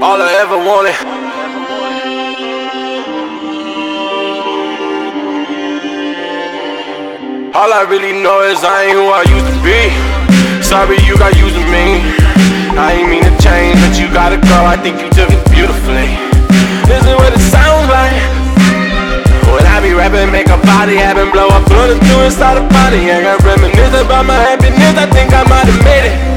All I ever wanted. All I really know is I ain't who I used to be. Sorry you got used to me. I ain't mean to change, but you gotta go. I think you took it beautifully. This is what it sounds like. When I be rapping, make a body happen, blow up, blow the start a party. I got reminisce about my happiness. I think I might have made it.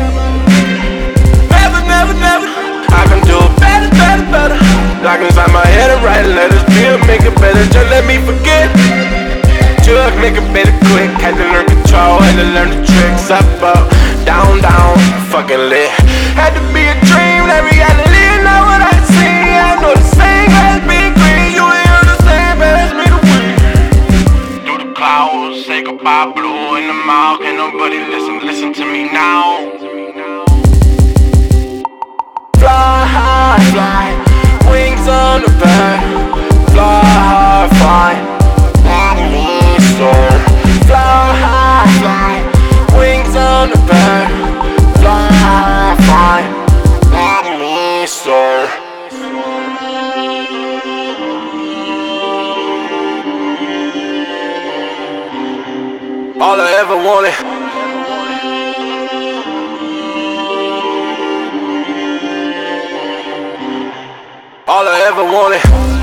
Inside my head and write letters. Feel, make it better. Just let me forget. Jug, make it better quick. Had to learn control, had to learn the tricks. Up, up, down, down, fucking lit. Had to be a dream, that reality. And now what I see, I know the same as big green. You ain't heard the same, pass me the weed. Through the clouds, say goodbye, blue in the mouth. Can't nobody listen, listen to me now. All I ever wanted. All I ever wanted.